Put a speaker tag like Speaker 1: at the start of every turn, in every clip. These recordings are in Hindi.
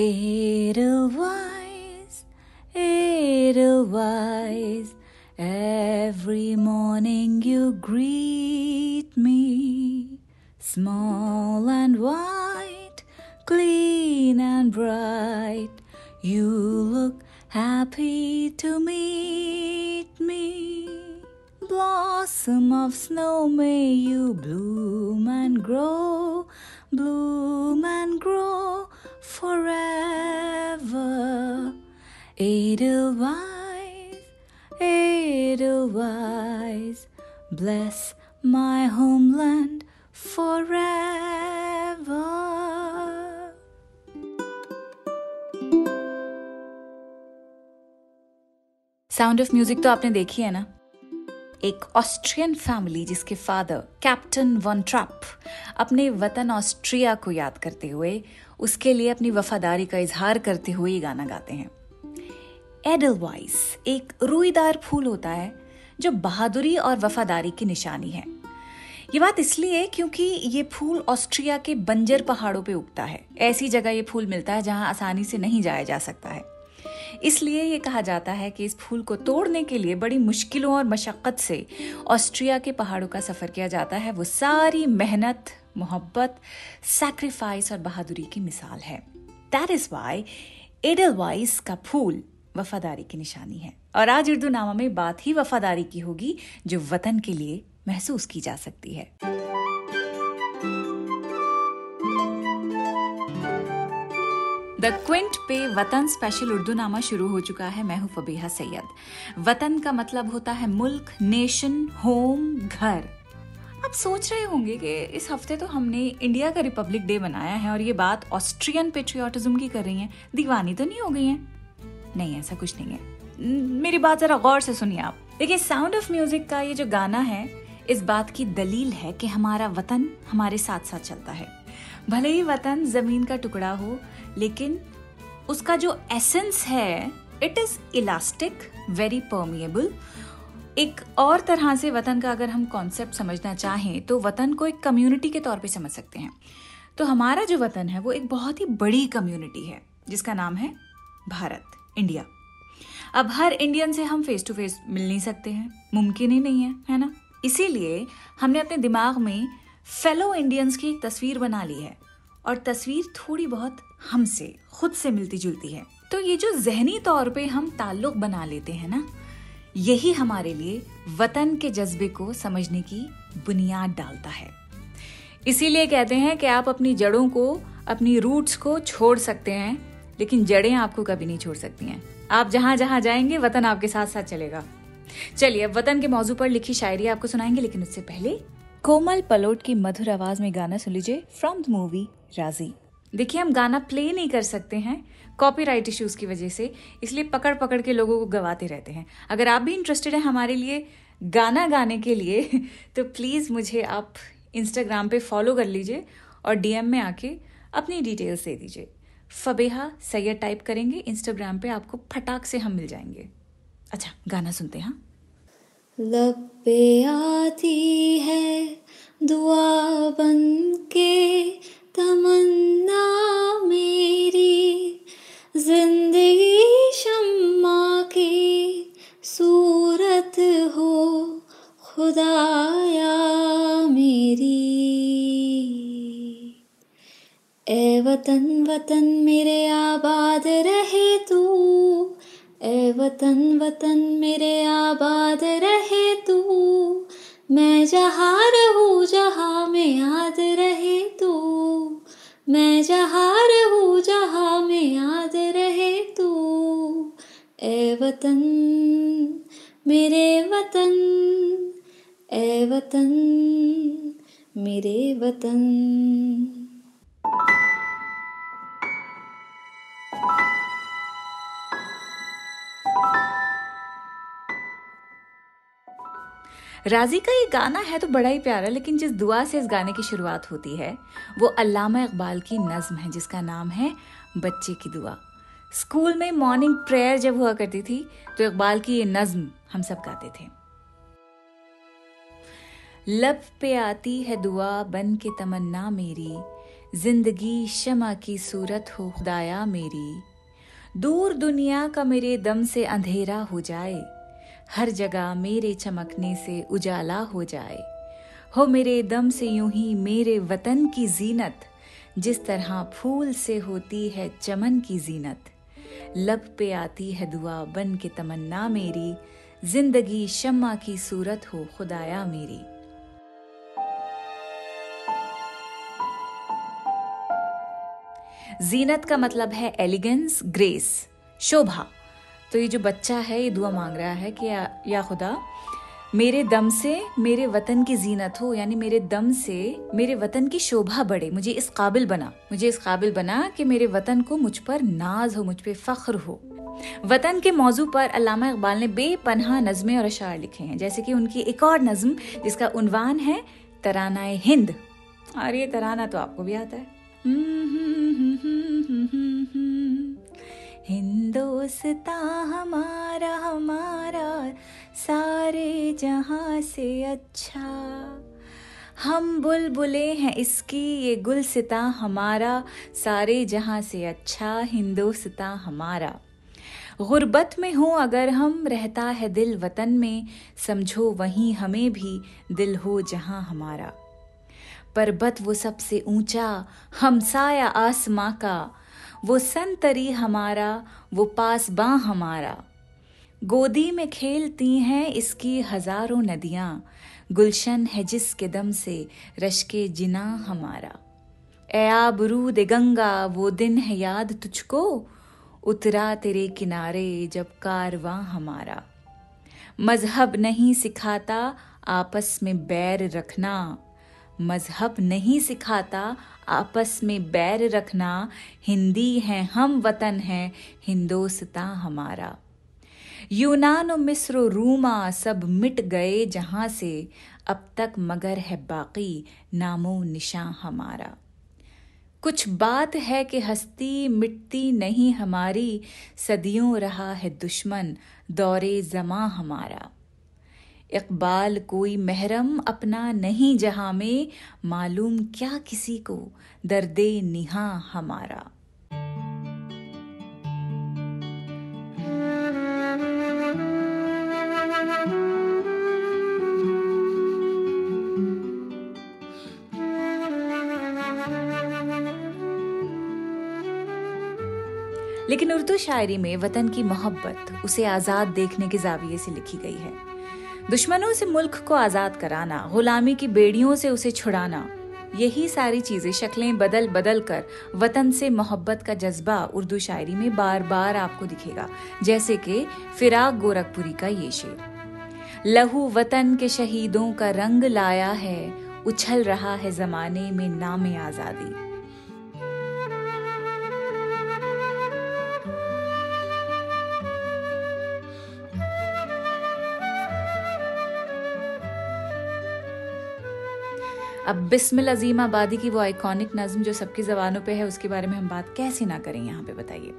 Speaker 1: Edelweiss, Edelweiss, every morning you greet me, small and white, clean and bright. You look happy to meet me. Blossom of snow, may you bloom and grow, bloom and grow forever. Edelweiss, Edelweiss, bless my homeland forever. Sound of music तो आपने देखी है ना एक ऑस्ट्रियन फैमिली जिसके फादर कैप्टन वन ट्रप अपने वतन ऑस्ट्रिया को याद करते हुए उसके लिए अपनी वफादारी का इजहार करते हुए ये गाना गाते हैं। एडलवाइस एक रुईदार फूल होता है, जो बहादुरी और वफादारी की निशानी है। ये बात इसलिए क्योंकि ये फूल ऑस्ट्रिया के बंजर पहाड़ों पे उगता है। ऐसी जगह ये फूल मिलता है जहाँ आसानी से नहीं जाया जा सकता है। इसलिए ये कहा जाता है कि इस फूल को तोड़ने के लिए बड़ी मुश्किलों और मशक्क़त से ऑस्ट्रिया के पहाड़ों का सफ़र किया जाता है। वो सारी मेहनत मोहब्बत सैक्रिफाइस और बहादुरी की मिसाल है। दैट इज़ वाई एडलवाइस का फूल वफादारी की निशानी है। और आज उर्दू नामा में बात ही वफादारी की होगी, जो वतन के लिए महसूस की जा सकती है। द क्विंट पे वतन स्पेशल उर्दू नामा शुरू हो चुका है मैं हूँ फबीहा सैयद। वतन का मतलब होता है मुल्क नेशन होम घर। आप सोच रहे होंगे कि इस हफ़्ते तो हमने इंडिया का रिपब्लिक डे मनाया है और ये बात ऑस्ट्रियन पेट्रियाटिज्म की कर रही है। दीवानी तो नहीं हो गई है? नहीं, ऐसा कुछ नहीं है। मेरी बात जरा गौर से सुनिए आप। देखिए साउंड ऑफ़ म्यूज़िक का ये जो गाना है, इस बात की दलील है कि हमारा वतन हमारे साथ साथ चलता है। भले ही वतन ज़मीन का टुकड़ा हो, लेकिन उसका जो एसेंस है it is elastic very permeable एक और तरह से वतन का अगर हम कॉन्सेप्ट समझना चाहें तो वतन को एक कम्युनिटी के तौर पे समझ सकते हैं। तो हमारा जो वतन है, वो एक बहुत ही बड़ी कम्युनिटी है, जिसका नाम है भारत इंडिया अब हर इंडियन से हम फेस टू फेस मिल नहीं सकते हैं, मुमकिन ही नहीं है है ना? इसीलिए हमने अपने दिमाग में फेलो इंडियंस की एक तस्वीर बना ली है, और तस्वीर थोड़ी बहुत हमसे, खुद से मिलती जुलती है। तो ये जो जहनी तौर पे हम ताल्लुक बना लेते हैं ना यही हमारे लिए वतन के जज्बे को समझने की बुनियाद डालता है। इसीलिए कहते हैं कि आप अपनी जड़ों को, अपनी रूट्स को छोड़ सकते हैं, लेकिन जड़ें आपको कभी नहीं छोड़ सकती हैं। आप जहाँ जहाँ जाएँगे, वतन आपके साथ साथ चलेगा। चलिए, अब वतन के मौजू पर लिखी शायरी आपको सुनाएँगे, लेकिन उससे पहले कोमल पलोट की मधुर आवाज़ में गाना सुन लीजिए फ्रॉम द मूवी राज़ी देखिए, हम गाना प्ले नहीं कर सकते हैं कॉपीराइट इश्यूज़ की वजह से, इसलिए पकड़ पकड़ के लोगों को गवाते रहते हैं। अगर आप भी इंटरेस्टेड हैं हमारे लिए गाना गाने के लिए तो प्लीज़ मुझे आप इंस्टाग्राम पे फॉलो कर लीजिए और डीएम में आके अपनी डिटेल्स दे दीजिए। फबेहा सैयद टाइप करेंगे इंस्टाग्राम पे आपको फटाक से हम मिल जाएँगे। अच्छा गाना सुनते हैं हाँ?
Speaker 2: लब पे आती है दुआ बन के तमन्ना मेरी, ज़िंदगी शम्मा की सूरत हो, खुदाया मेरी। ए वतन वतन मेरे आबाद रहे तू, ए वतन वतन मेरे आबाद रहे तू मैं जहाँ रहूँ, जहाँ में याद रहे तू। मैं जहाँ रहूँ, जहाँ में याद रहे तू। ए वतन, मेरे वतन ए वतन, मेरे वतन।
Speaker 1: राज़ी का ये गाना है तो बड़ा ही प्यारा, लेकिन जिस दुआ से इस गाने की शुरुआत होती है, वो अल्लामा इकबाल की नज्म है, जिसका नाम है बच्चे की दुआ। स्कूल में मॉर्निंग प्रेयर जब हुआ करती थी तो इकबाल की ये नज्म हम सब गाते थे। लब पे आती है दुआ बन के तमन्ना मेरी, ज़िंदगी शमा की सूरत हो खुदाया मेरी। दूर दुनिया का मेरे दम से अंधेरा हो जाए हर जगह मेरे चमकने से उजाला हो जाए। हो मेरे दम से यूँ ही मेरे वतन की जीनत, जिस तरह फूल से होती है चमन की जीनत। लब पे आती है दुआ बन के तमन्ना मेरी, ज़िंदगी शम्मा की सूरत हो खुदाया मेरी। जीनत का मतलब है एलिगेंस ग्रेस शोभा। तो ये जो बच्चा है ये दुआ मांग रहा है कि या, या खुदा मेरे दम से मेरे वतन की जीनत हो यानी मेरे दम से मेरे वतन की शोभा बढ़े मुझे इस काबिल बना मुझे इस काबिल बना कि मेरे वतन को मुझ पर नाज हो मुझ पर फख्र हो। वतन के मौजू पर अलामा इकबाल ने बेपनहा नज़में और अशार लिखे हैं जैसे कि उनकी एक और नज्म जिसका उनवान है तराना हिंद। और ये तराना तो आपको भी आता है। हिंदोस्ता हमारा हमारा, सारे जहाँ से अच्छा। हम बुलबुले हैं इसकी, ये गुलसिता हमारा, सारे जहाँ से अच्छा हिंदोस्ता हमारा। गुर्बत में हो अगर हम, रहता है दिल वतन में, समझो वहीं हमें भी दिल हो जहाँ हमारा। पर्वत वो सबसे ऊँचा हमसाया आसमां का वो संतरी हमारा, वो पास बा हमारा। गोदी में खेलती हैं इसकी हज़ारों नदियाँ, गुलशन है जिसके दम से रश्के जिना हमारा। ए आबरूद गंगा, वो दिन है याद तुझको, उतरा तेरे किनारे जब कारवां हमारा। मज़हब नहीं सिखाता, आपस में बैर रखना। मज़हब नहीं सिखाता, आपस में बैर रखना, हिंदी है, हम वतन है, हिंदोस्ता हमारा। यूनान मिस्र रूमा सब मिट गए जहाँ से अब तक मगर है बाकी, नामो निशा हमारा। कुछ बात है कि हस्ती मिटती नहीं हमारी, सदियों रहा है दुश्मन, दौरे जमा हमारा। इकबाल कोई महरम अपना नहीं जहाँ में, मालूम क्या किसी को, दर्दे निहा हमारा। लेकिन उर्दू शायरी में वतन की मोहब्बत उसे आज़ाद देखने के जाविये से लिखी गई है। दुश्मनों से मुल्क को आज़ाद कराना, गुलामी की बेड़ियों से उसे छुड़ाना, यही सारी चीज़ें, शक्लें बदल बदल कर वतन से मोहब्बत का जज्बा उर्दू शायरी में बार बार आपको दिखेगा, जैसे कि फिराक गोरखपुरी का ये शेर। लहू वतन के शहीदों का रंग लाया है, उछल रहा है जमाने में नाम आज़ादी। अब बिस्मिल अजीम आबादी की वो आइकॉनिक नज्म जो सबकी जबानों पे है, उसके बारे में हम बात कैसे ना करें यहाँ पे बताइए।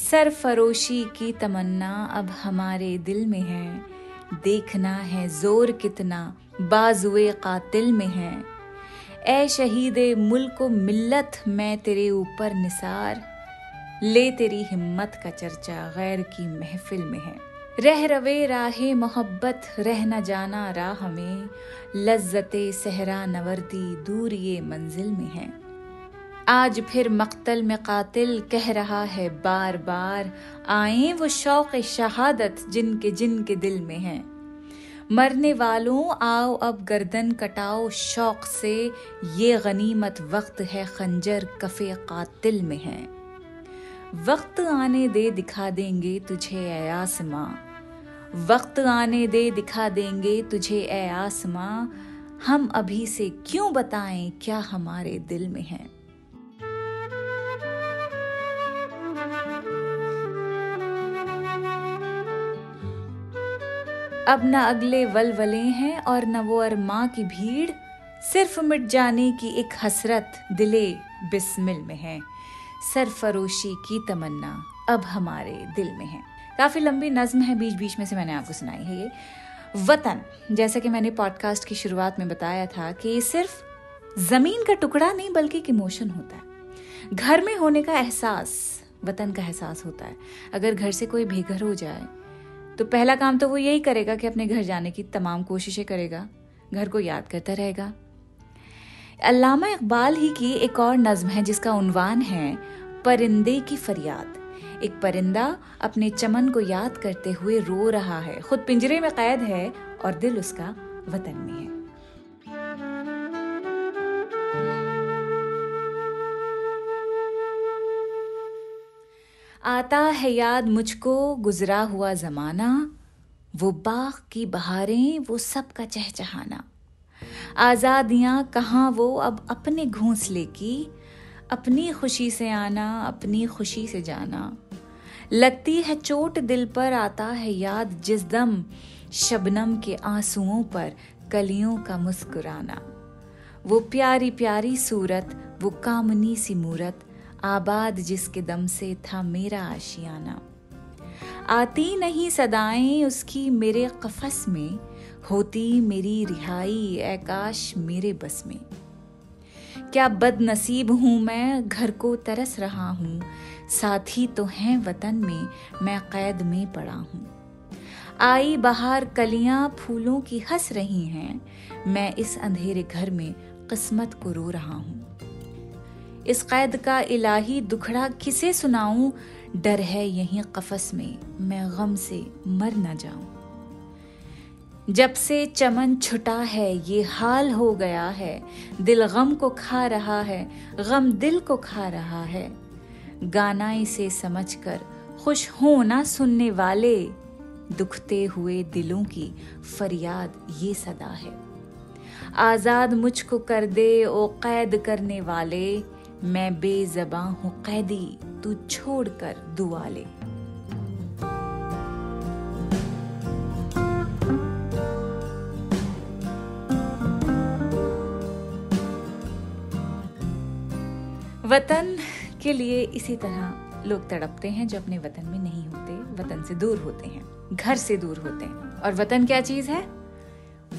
Speaker 1: सरफरोशी की तमन्ना अब हमारे दिल में है, देखना है ज़ोर कितना, बाजुए कातिल में है। ए शहीद मुल्क मिल्लत, मैं तेरे ऊपर निसार, ले तेरी हिम्मत का चर्चा गैर की महफिल में है। रह रवे राहे मोहब्बत, रह न जाना राह में। लज्जते सहरा नवर्दी दूर ये मंजिल में है। आज फिर मक्तल में कातिल कह रहा है बार बार, आए वो शौक शहादत जिनके जिनके दिल में है। मरने वालों, आओ अब गर्दन कटाओ, शौक से ये गनीमत वक्त है खंजर कफे कातिल में है। वक्त आने दे दिखा देंगे तुझे ए आसमां। वक्त आने दे, दिखा देंगे तुझे, ए आसमां। हम अभी से क्यों बताएँ क्या हमारे दिल में है? अब न अगले वलवले हैं और न वो अरमा की भीड़। सिर्फ़ मिट जाने की एक हसरत दिले बिस्मिल में है। सरफरोशी की तमन्ना अब हमारे दिल में है। काफ़ी लंबी नज्म है बीच बीच में से मैंने आपको सुनाई है ये। वतन, जैसा कि मैंने पॉडकास्ट की शुरुआत में बताया था कि ये सिर्फ़ ज़मीन का टुकड़ा नहीं, बल्कि एक इमोशन होता है। घर में होने का एहसास, वतन का एहसास होता है। अगर घर से कोई बेघर हो जाए तो पहला काम तो वो यही करेगा कि अपने घर जाने की तमाम कोशिशें करेगा। घर को याद करता रहेगा। अल्लामा इकबाल ही की एक और नज्म है जिसका उनवान है परिंदे की फरियाद। एक परिंदा अपने चमन को याद करते हुए रो रहा है। खुद पिंजरे में कैद है और दिल उसका वतन में है। आता है याद मुझको, गुजरा हुआ जमाना। वो बाग की बहारें, वो सब का चहचहाना। आज़ादियाँ कहाँ वो अब अपने घोंसले की? अपनी खुशी से आना, अपनी खुशी से जाना। लगती है चोट दिल पर आता है याद जिस दम शबनम के आंसुओं पर कलियों का मुस्कुराना। वो प्यारी प्यारी सूरत, वो कामनी सी मूरत, आबाद जिसके दम से था मेरा आशियाना। आती नहीं सदाएँ उसकी मेरे कफस में, होती मेरी रिहाई ऐकाश मेरे बस में। क्या बदनसीब हूँ मैं, घर को तरस रहा हूँ साथी तो हैं वतन में, मैं कैद में पड़ा हूँ। आई बाहर कलियाँ फूलों की हंस रही हैं, मैं इस अंधेरे घर में किस्मत को रो रहा हूँ। इस कैद का इलाही दुखड़ा किसे सुनाऊं? डर है यहीं कफस में, मैं गम से मर न जाऊँ। जब से चमन छुटा है, ये हाल हो गया है, दिल गम को खा रहा है, गम दिल को खा रहा है। गाना इसे समझकर खुश हो ना सुनने वाले, दुखते हुए दिलों की फरियाद ये सदा है। आज़ाद मुझको कर दे ओ कैद करने वाले, मैं बेजबा हूँ कैदी, तू छोड़कर दुआ ले वतन के लिए इसी तरह लोग तड़पते हैं जो अपने वतन में नहीं होते, वतन से दूर होते हैं, घर से दूर होते हैं। और वतन क्या चीज़ है?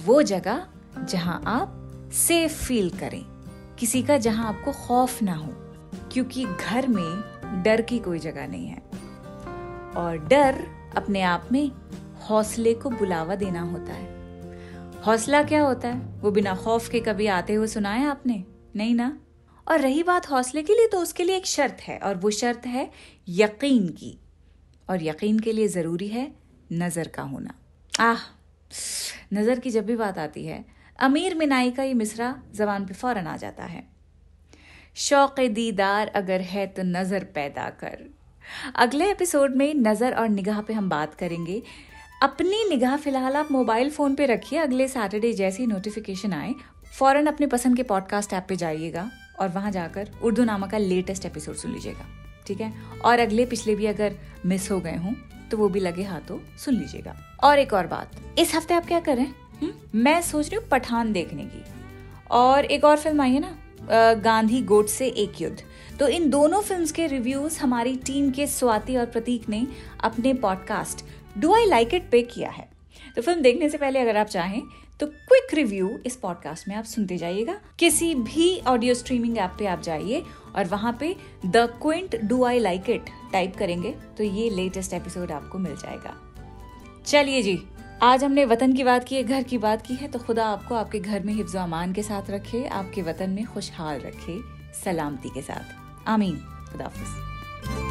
Speaker 1: वो जगह जहाँ आप सेफ़ फील करें, किसी का जहाँ आपको खौफ ना हो, क्योंकि घर में डर की कोई जगह नहीं है। और डर अपने आप में हौसले को बुलावा देना होता है। हौसला क्या होता है? वो बिना खौफ के कभी आते हुए सुनाया आपने? नहीं ना? और रही बात हौसले के लिए तो उसके लिए एक शर्त है, और वो शर्त है यकीन की। और यकीन के लिए ज़रूरी है नज़र का होना। आह, नज़र की जब भी बात आती है, अमीर मिनाई का ये मिसरा जबान पे फ़ौरन आ जाता है। शौक दीदार अगर है तो नज़र पैदा कर। अगले एपिसोड में नज़र और निगाह पे हम बात करेंगे। अपनी निगाह फ़िलहाल आप मोबाइल फ़ोन पे रखिए, अगले सैटरडे जैसी नोटिफिकेशन आए, फ़ौरन अपने पसंद के पॉडकास्ट ऐप पे जाइएगा। और वहाँ जाकर उर्दू नामा का लेटेस्ट एपिसोड सुन लीजिएगा, ठीक है? और अगले पिछले भी अगर मिस हो गए हों तो वो भी लगे हाथों सुन लीजिएगा। और एक और बात, इस हफ़्ते आप क्या करें हुँ? मैं सोच रही हूँ पठान देखने की। और एक और फ़िल्म आई है ना गांधी गोट से एक युद्ध। तो इन दोनों फिल्म्स के रिव्यूज़ हमारी टीम के स्वाति और प्रतीक ने अपने podcast do I like it पे किया है। तो फ़िल्म देखने से पहले अगर आप चाहें तो क्विक रिव्यू इस पॉडकास्ट में आप सुनते जाइएगा। किसी भी ऑडियो स्ट्रीमिंग ऐप पे आप जाइए और वहाँ पे the Quint do I like it type करेंगे तो ये लेटेस्ट एपिसोड आपको मिल जाएगा। चलिए जी, आज हमने वतन की बात की है, घर की बात की है तो खुदा आपको आपके घर में हिफ्ज अमान के साथ रखे, आपके वतन में खुशहाल रखे, सलामती के साथ। आमीन खुदाफिज